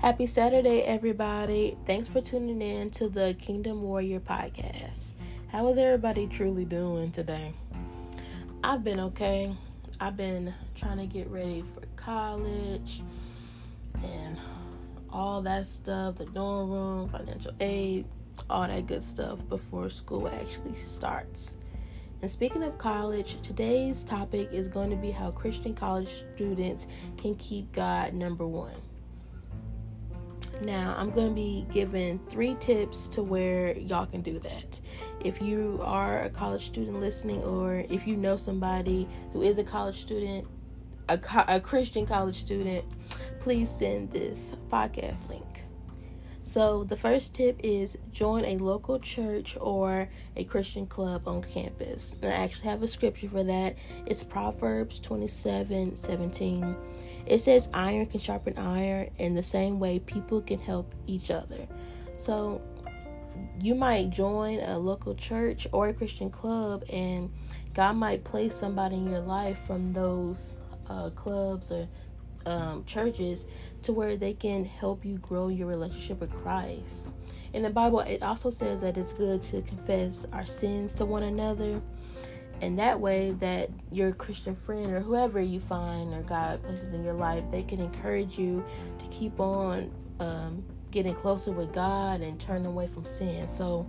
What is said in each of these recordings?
Happy Saturday, everybody. Thanks for tuning in to the Kingdom Warrior podcast. How is everybody truly doing today? I've been okay. I've been trying to get ready for college and all that stuff the dorm room, financial aid, all that good stuff before school actually starts. And speaking of college, today's topic is going to be how Christian college students can keep God number one. Now, I'm going to be giving three tips to where y'all can do that. If you are a college student listening, or if you know somebody who is a college student, a, co- a Christian college student, please send this podcast link. So, the first tip is join a local church or a Christian club on campus. And I actually have a scripture for that. It's Proverbs 27 17. It says, Iron can sharpen iron, in the same way, people can help each other. So, you might join a local church or a Christian club, and God might place somebody in your life from those uh, clubs or um, churches to where they can help you grow your relationship with Christ. In the Bible, it also says that it's good to confess our sins to one another. And that way, that your Christian friend or whoever you find or God places in your life, they can encourage you to keep on um, getting closer with God and turning away from sin. So,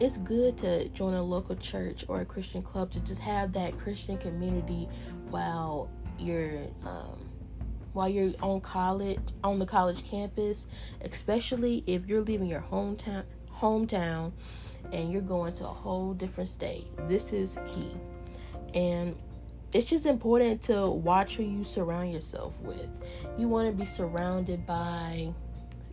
it's good to join a local church or a Christian club to just have that Christian community while you're um, while you're on college on the college campus, especially if you're leaving your hometown hometown and you're going to a whole different state. This is key. And it's just important to watch who you surround yourself with. You want to be surrounded by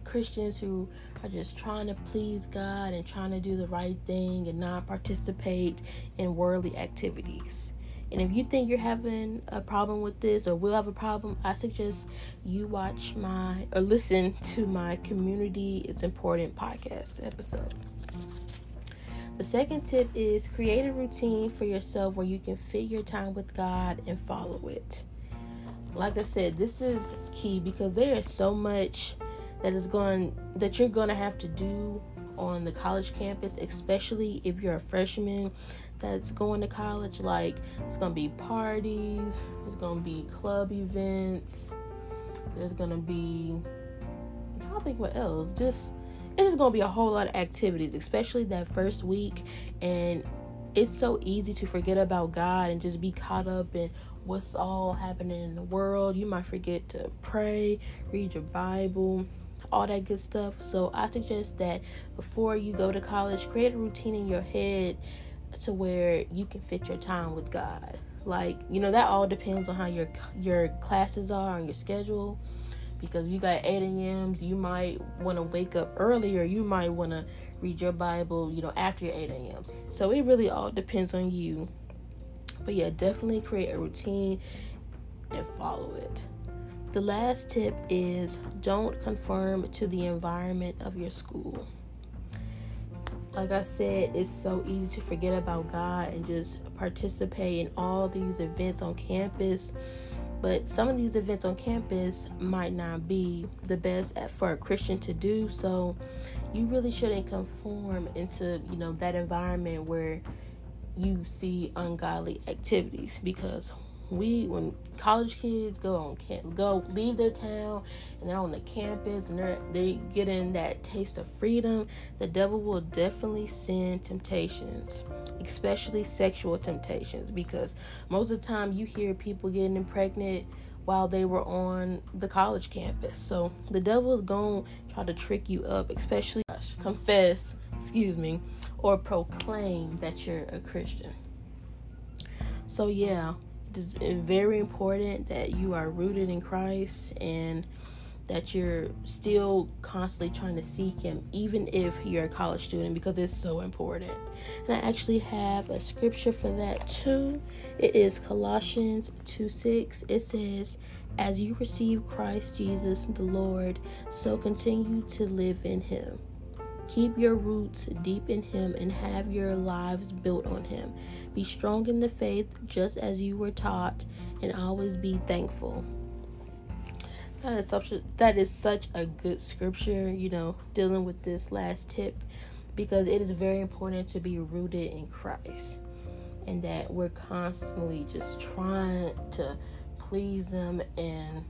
Christians who are just trying to please God and trying to do the right thing and not participate in worldly activities. And if you think you're having a problem with this or will have a problem, I suggest you watch my or listen to my Community is Important podcast episode. The second tip is create a routine for yourself where you can fit your time with God and follow it. Like I said, this is key because there is so much that is going that you're going to have to do on the college campus, especially if you're a freshman that's going to college. Like, it's going to be parties, there's going to be club events, there's going to be, I don't think what else, just, it's just going to be a whole lot of activities, especially that first week. And it's so easy to forget about God and just be caught up in what's all happening in the world. You might forget to pray, read your Bible, all that good stuff. So I suggest that before you go to college, create a routine in your head to where you can fit your time with God. Like, you know, that all depends on how your your classes are on your schedule. Because you got 8 a.m.s, you might want to wake up earlier. You might want to read your Bible, you know, after your 8 a.m.s. So it really all depends on you. But yeah, definitely create a routine and follow it. The last tip is don't conform to the environment of your school. Like I said, it's so easy to forget about God and just participate in all these events on campus. But some of these events on campus might not be the best for a Christian to do. So you really shouldn't conform into, you know, that environment where you see ungodly activities because we when college kids go on camp go leave their town and they're on the campus and they're they getting that taste of freedom the devil will definitely send temptations especially sexual temptations because most of the time you hear people getting pregnant while they were on the college campus. So the devil is going to try to trick you up especially confess excuse me or proclaim that you're a christian. So yeah it's very important that you are rooted in Christ and that you're still constantly trying to seek Him, even if you're a college student, because it's so important. And I actually have a scripture for that too. It is Colossians 2 6. It says, As you receive Christ Jesus the Lord, so continue to live in Him. Keep your roots deep in Him and have your lives built on Him. Be strong in the faith just as you were taught, and always be thankful. That is such a, that is such a good scripture, you know, dealing with this last tip because it is very important to be rooted in Christ and that we're constantly just trying to please him and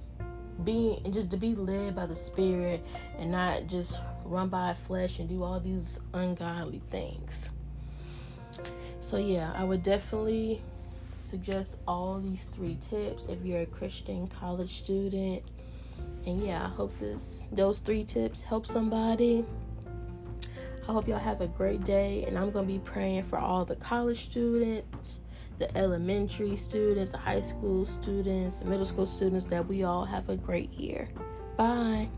being and just to be led by the spirit and not just run by flesh and do all these ungodly things. So yeah, I would definitely suggest all these three tips if you're a Christian college student. And yeah, I hope this those three tips help somebody. I hope y'all have a great day and I'm to be praying for all the college students, the elementary students, the high school students, the middle school students that we all have a great year. Bye.